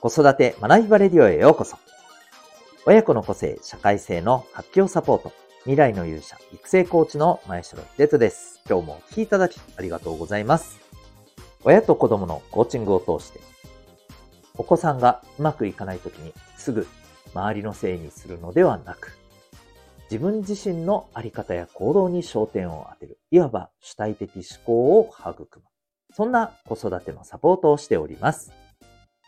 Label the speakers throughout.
Speaker 1: 子育て学びバレディオへようこそ。親子の個性、社会性の発揮をサポート。未来の勇者、育成コーチの前城秀人です。今日もお聴きいただきありがとうございます。親と子供のコーチングを通して、お子さんがうまくいかないときにすぐ周りのせいにするのではなく、自分自身のあり方や行動に焦点を当てる、いわば主体的思考を育む。そんな子育てのサポートをしております。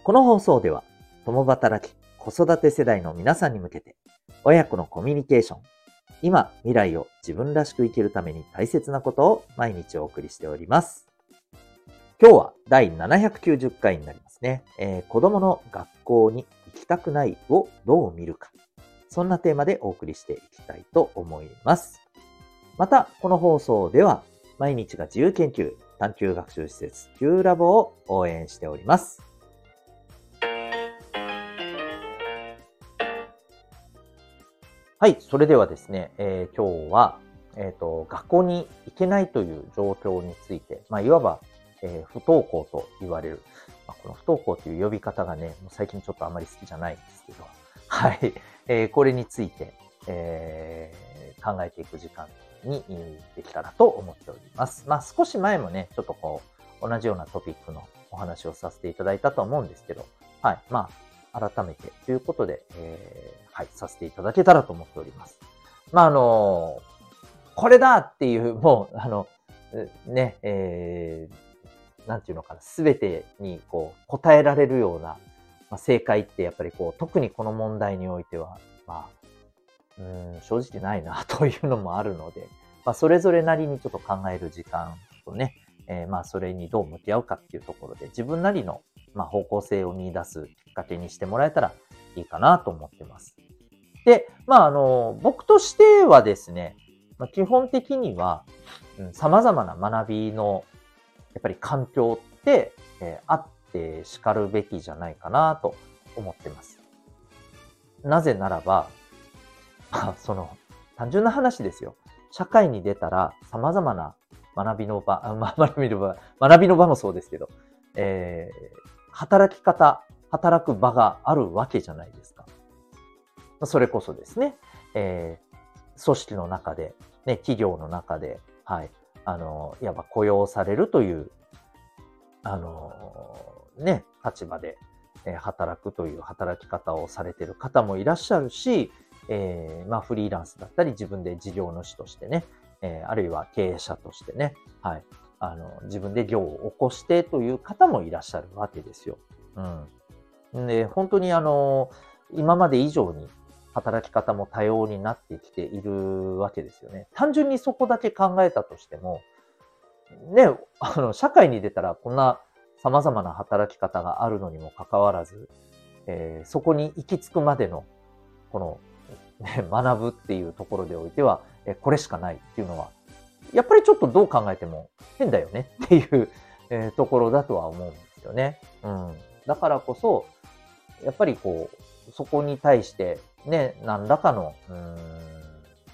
Speaker 1: この放送では、共働き、子育て世代の皆さんに向けて、親子のコミュニケーション、今、未来を自分らしく生きるために大切なことを毎日お送りしております。今日は第790回になりますね。えー、子供の学校に行きたくないをどう見るか。そんなテーマでお送りしていきたいと思います。また、この放送では、毎日が自由研究、探究学習施設 Q ラボを応援しております。はい、それではですね、えー、今日は、えっ、ー、と、学校に行けないという状況について、まあ、いわば、えー、不登校と言われる、まあ、この不登校という呼び方がね、もう最近ちょっとあまり好きじゃないんですけど、はい、えー、これについて、えー、考えていく時間にできたらと思っております。まあ少し前もね、ちょっとこう、同じようなトピックのお話をさせていただいたと思うんですけど、はい。まあ、改めてということで、えー、はい、させていただけたらと思っております。まあ、あのこれだっていう、もう、あの、ね、えー、なんていうのかな、すべてにこう答えられるような、まあ、正解ってやっぱりこう、特にこの問題においては、まあ、うん正直ないなというのもあるので、まあ、それぞれなりにちょっと考える時間とね、えー、まあそれにどう向き合うかっていうところで自分なりのまあ方向性を見出すきっかけにしてもらえたらいいかなと思ってます。で、まああの、僕としてはですね、まあ、基本的には、うん、様々な学びのやっぱり環境って、えー、あって叱るべきじゃないかなと思ってます。なぜならば、あ、その、単純な話ですよ。社会に出たら様々な学びの場、学びの場、学びの場もそうですけど、えー、働き方、働く場があるわけじゃないですか。それこそですね、えー、組織の中で、ね、企業の中で、はい、あの、いわば雇用されるという、あの、ね、立場で、え働くという働き方をされている方もいらっしゃるし、えー、まあ、フリーランスだったり、自分で事業主としてね、えー、あるいは経営者としてね、はい、あの、自分で業を起こしてという方もいらっしゃるわけですよ。うん。で、本当にあの、今まで以上に働き方も多様になってきているわけですよね。単純にそこだけ考えたとしても、ね、あの、社会に出たらこんな様々な働き方があるのにもかかわらず、えー、そこに行き着くまでの、このね、学ぶっていうところでおいては、えこれしかないっていうのは、やっぱりちょっとどう考えても変だよね っていう、えところだとは思うんですよね。うん。だからこそ、やっぱりこう、そこに対してね、何らかの、うん、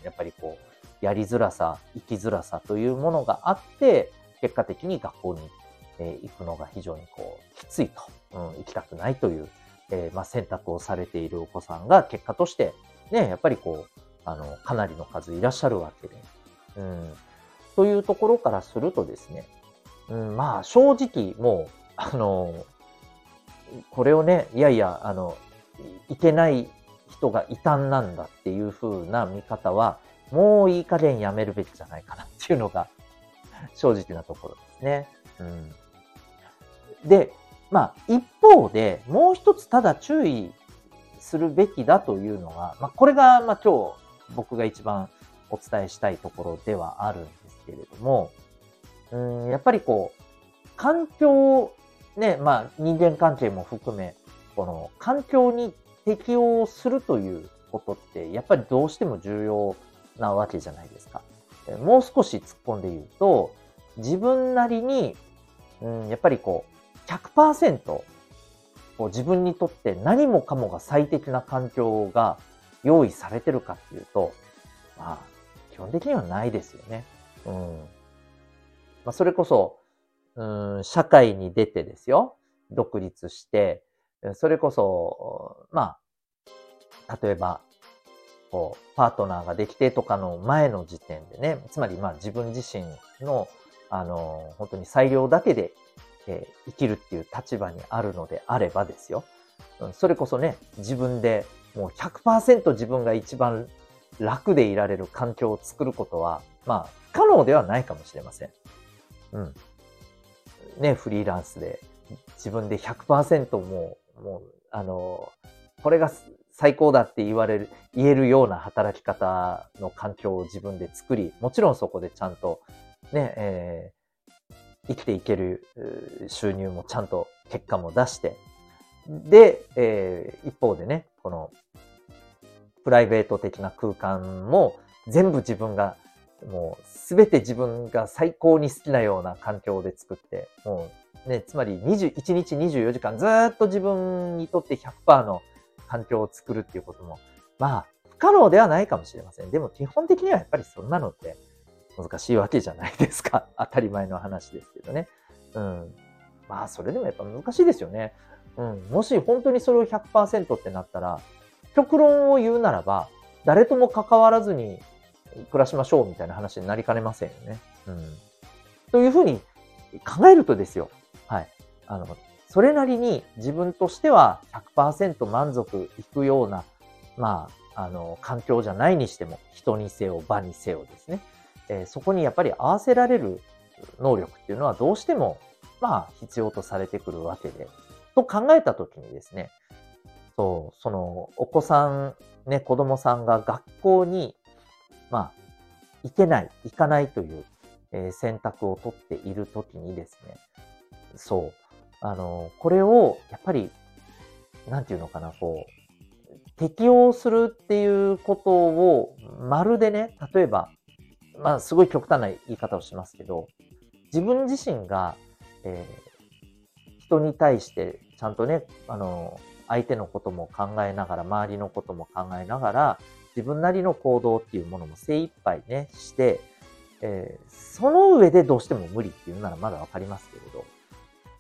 Speaker 1: やっぱりこう、やりづらさ、生きづらさというものがあって、結果的に学校に、え行くのが非常にこう、きついと、うん、行きたくないという、えー、まあ、選択をされているお子さんが結果としてね、やっぱりこう、あの、かなりの数いらっしゃるわけで。うん。というところからするとですね、うん、まあ、正直もう、あの、これをね、いやいや、あの、いけない人が異端なんだっていう風な見方は、もういい加減やめるべきじゃないかなっていうのが正直なところですね。うん。で、まあ、一方で、もう一つただ注意するべきだというのが、まあ、これが、まあ、今日僕が一番お伝えしたいところではあるんでけれども、うん、やっぱりこう、環境、ね、まあ、人間関係も含め、この環境に適応するということって、やっぱりどうしても重要なわけじゃないですか。もう少し突っ込んで言うと、自分なりに、うん、やっぱりこう、100%こう自分にとって何もかもが最適な環境が用意されてるかっていうと、まあ、基本的にはないですよね。うん。まあ、それこそ、うん、社会に出てですよ。独立して、それこそ、まあ、例えば、こう、パートナーができてとかの前の時点でね、つまりまあ自分自身の、あの、本当に裁量だけで、えー、生きるっていう立場にあるのであればですよ。それこそね、自分でもう100%自分が一番楽でいられる環境を作ることは、まあ、不可能ではないかもしれません。うん。ね、フリーランスで自分で100%もう、もう、あの、これが最高だって言われる、言えるような働き方の環境を自分で作り、もちろんそこでちゃんとね、えー、生きていける収入もちゃんと結果も出して、で、えー、一方でね、このプライベート的な空間も全部自分がもうすべて自分が最高に好きなような環境で作って、もうね、つまり21日24時間ずっと自分にとって100%の環境を作るっていうことも、まあ、不可能ではないかもしれません。でも基本的にはやっぱりそんなのって難しいわけじゃないですか。当たり前の話ですけどね。うん。まあ、それでもやっぱ難しいですよね。うん。もし本当にそれを100%ってなったら、極論を言うならば、誰とも関わらずに暮らしましょうみたいな話になりかねませんよね。うん。というふうに考えるとですよ。はい。あの、それなりに自分としては100%満足いくような、まあ、あの、環境じゃないにしても、人にせよ、場にせよですね。えー、そこにやっぱり合わせられる能力っていうのはどうしても、まあ、必要とされてくるわけで、と考えたときにですね、そう、その、お子さん、ね、子供さんが学校にまあ、行けない、行かないという、え、選択を取っているときにですね、そう、あの、これを、やっぱり、なんていうのかな、こう、適用するっていうことを、まるでね、例えば、まあ、すごい極端な言い方をしますけど、自分自身が、えー、人に対してちゃんとね、あの、相手のことも考えながら、周りのことも考えながら、自分なりの行動っていうものも精一杯ね、して、えー、その上でどうしても無理っていうならまだわかりますけれど、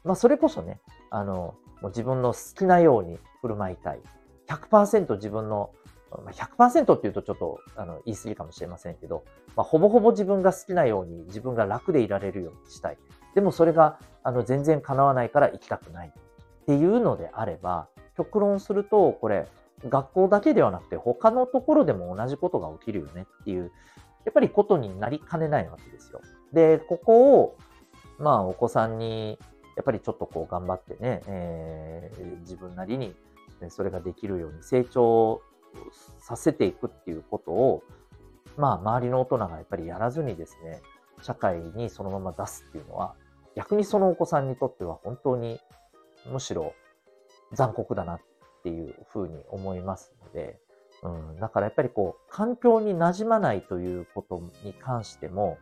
Speaker 1: まあそれこそね、あの、もう自分の好きなように振る舞いたい。100%自分の、まあ、100%っていうとちょっとあの言い過ぎかもしれませんけど、まあ、ほぼほぼ自分が好きなように自分が楽でいられるようにしたい。でもそれがあの全然叶わないから行きたくないっていうのであれば、極論すると、これ、学校だけではなくて他のところでも同じことが起きるよねっていう、やっぱりことになりかねないわけですよ。で、ここを、まあお子さんに、やっぱりちょっとこう頑張ってね、えー、自分なりにそれができるように成長させていくっていうことを、まあ周りの大人がやっぱりやらずにですね、社会にそのまま出すっていうのは、逆にそのお子さんにとっては本当にむしろ残酷だなっっていうふうに思いますので、うん、だからやっぱりこう、環境に馴染まないということに関しても、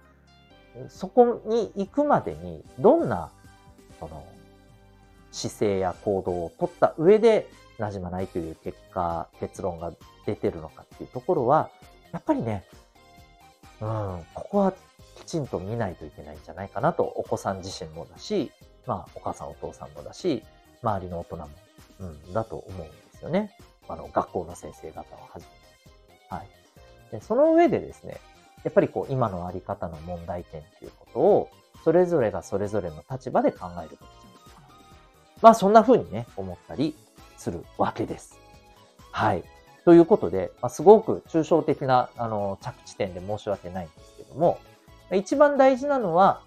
Speaker 1: そこに行くまでにどんな、その、姿勢や行動をとった上で馴染まないという結果、結論が出てるのかっていうところは、やっぱりね、うん、ここはきちんと見ないといけないんじゃないかなと、お子さん自身もだし、まあ、お母さんお父さんもだし、周りの大人もうん、だと思うんですよね。あの、学校の先生方をはじめ。はい。で、その上でですね、やっぱりこう、今のあり方の問題点っていうことを、それぞれがそれぞれの立場で考えるべきじゃないかな。まあ、そんな風にね、思ったりするわけです。はい。ということで、まあ、すごく抽象的な、あの、着地点で申し訳ないんですけども、一番大事なのは、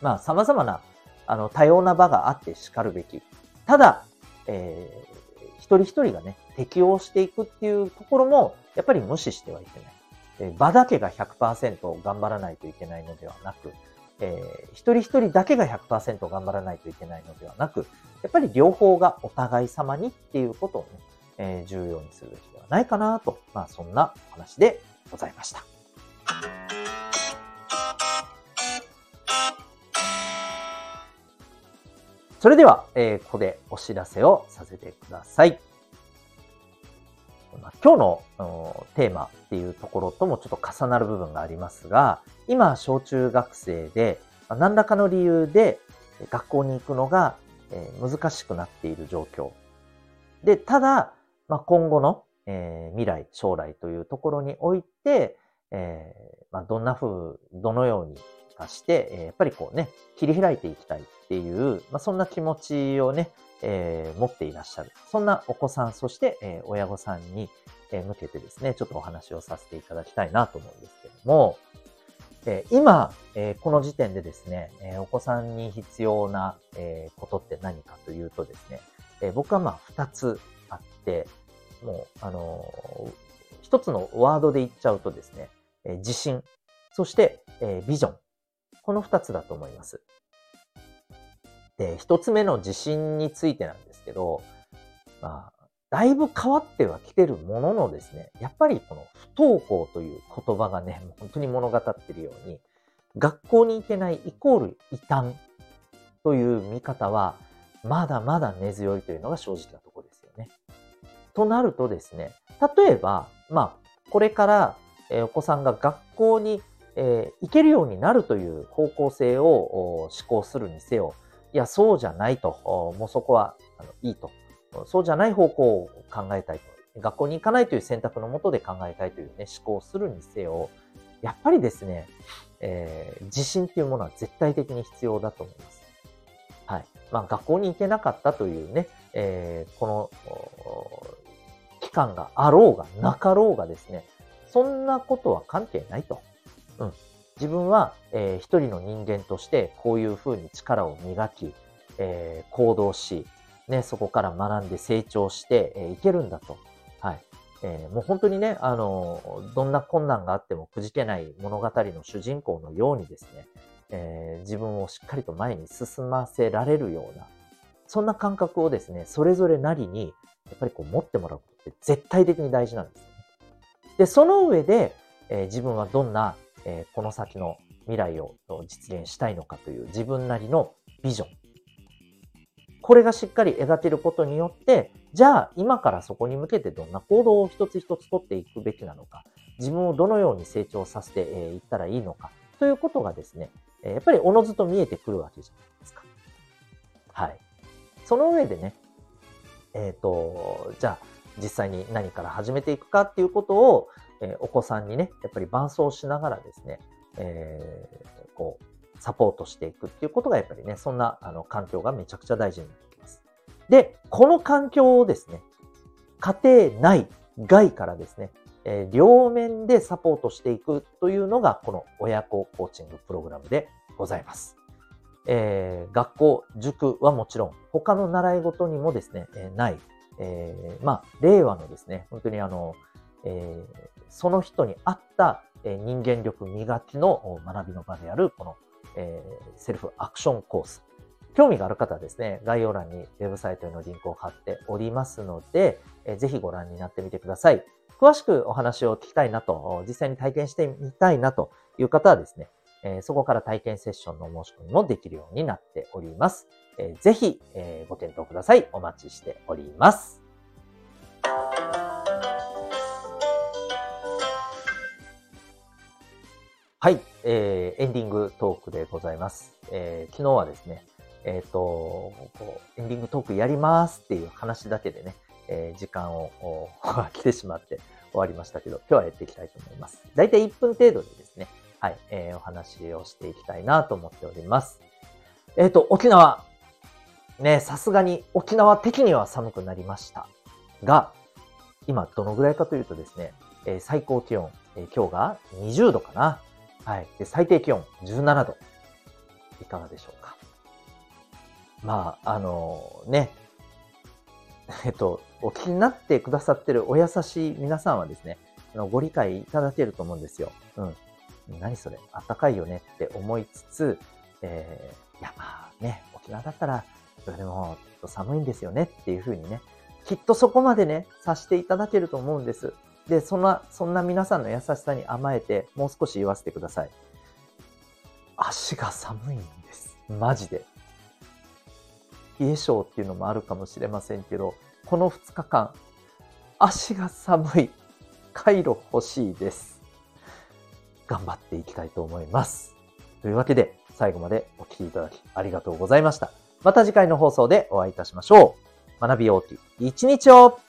Speaker 1: まあ、様々な、あの、多様な場があって叱るべき。ただ、えー、一人一人がね、適応していくっていうところも、やっぱり無視してはいけない。えー、場だけが100%頑張らないといけないのではなく、えー、一人一人だけが100%頑張らないといけないのではなく、やっぱり両方がお互い様にっていうことをね、えー、重要にするべきではないかなと、まあそんなお話でございました。それでは、えー、ここでお知らせをさせてください。今日のテーマっていうところともちょっと重なる部分がありますが、今、小中学生で何らかの理由で学校に行くのが難しくなっている状況。で、ただ、まあ、今後の、えー、未来、将来というところにおいて、えー、まあ、どんな風、どのようにかして、やっぱりこうね、切り開いていきたいっていう、まあ、そんな気持ちをね、えー、持っていらっしゃる。そんなお子さん、そして、親御さんに、向けてですね、ちょっとお話をさせていただきたいなと思うんですけども、今、この時点でですね、お子さんに必要な、ことって何かというとですね、僕はまあ二つあって、もう、あのー、一つのワードで言っちゃうとですね、自信、そして、ビジョン。この二つだと思います。で、一つ目の自信についてなんですけど、まあ、だいぶ変わってはきてるもののですね、やっぱりこの不登校という言葉がね、本当に物語ってるように、学校に行けないイコール異端という見方は、まだまだ根強いというのが正直なところですよね。となるとですね、例えば、まあ、これから、お子さんが学校に、えー、行けるようになるという方向性を思考するにせよ、いや、そうじゃないと、もうそこはあのいいと。そうじゃない方向を考えたいと。学校に行かないという選択のもとで考えたいというね、思考するにせよ、やっぱりですね、えー、自信っていうものは絶対的に必要だと思います。はい。まあ、学校に行けなかったというね、えー、この期間があろうがなかろうがですね、そんなことは関係ないと。うん。自分は、えー、一人の人間としてこういうふうに力を磨き、えー、行動し、ね、そこから学んで成長して、えー、けるんだと。はい。えー、もう本当にね、あの、どんな困難があってもくじけない物語の主人公のようにですね、えー、自分をしっかりと前に進ませられるような、そんな感覚をですね、それぞれなりに、やっぱりこう持ってもらうことって絶対的に大事なんですよね。で、その上で、えー、自分はどんなえー、この先の未来を実現したいのかという自分なりのビジョン。これがしっかり描けることによって、じゃあ今からそこに向けてどんな行動を一つ一つ取っていくべきなのか、自分をどのように成長させていったらいいのか、ということがですね、やっぱりおのずと見えてくるわけじゃないですか。はい。その上でね、えっ、ー、と、じゃあ実際に何から始めていくかっていうことを、えお子さんにね、やっぱり伴走しながらですね、えー、こう、サポートしていくっていうことがやっぱりね、そんなあの環境がめちゃくちゃ大事になってきます。で、この環境をですね、家庭内、外からですね、えー、両面でサポートしていくというのが、この親子コーチングプログラムでございます。えー、学校、塾はもちろん、他の習い事にもですね、えー、ない、え、まあ、令和のですね、本当にあの、えー、その人に合った、人間力磨きの学びの場である、この、セルフアクションコース。興味がある方はですね、概要欄にウェブサイトへのリンクを貼っておりますので、ぜひご覧になってみてください。詳しくお話を聞きたいなと、実際に体験してみたいなという方はですね、そこから体験セッションの申し込みもできるようになっております。ぜひ、ご検討ください。お待ちしております。はい、えー、エンディングトークでございます。えー、昨日はですね、えっ、ー、と、エンディングトークやりますっていう話だけでね、えー、時間を 来てしまって終わりましたけど、今日はやっていきたいと思います。だいたい1分程度でですね、はい、えー、お話をしていきたいなと思っております。えっ、ー、と、沖縄。ね、さすがに沖縄的には寒くなりましたが、今どのぐらいかというとですね、えー、最高気温、えー、今日が20度かな。はい。で、最低気温17度。いかがでしょうか？まあ、あのね、えっと、お気になってくださってるお優しい皆さんはですね、ご理解いただけると思うんですよ。うん。何それ、あったかいよねって思いつつ、えー、いやまあね、沖縄だったら、それでもちょっと寒いんですよねっていうふうにね、きっとそこまでね、さしていただけると思うんです。で、そんな、そんな皆さんの優しさに甘えて、もう少し言わせてください。足が寒いんです。マジで。冷え性っていうのもあるかもしれませんけど、この2日間、足が寒い。回路欲しいです。頑張っていきたいと思います。というわけで、最後までお聴きいただきありがとうございました。また次回の放送でお会いいたしましょう。学びようとい一日を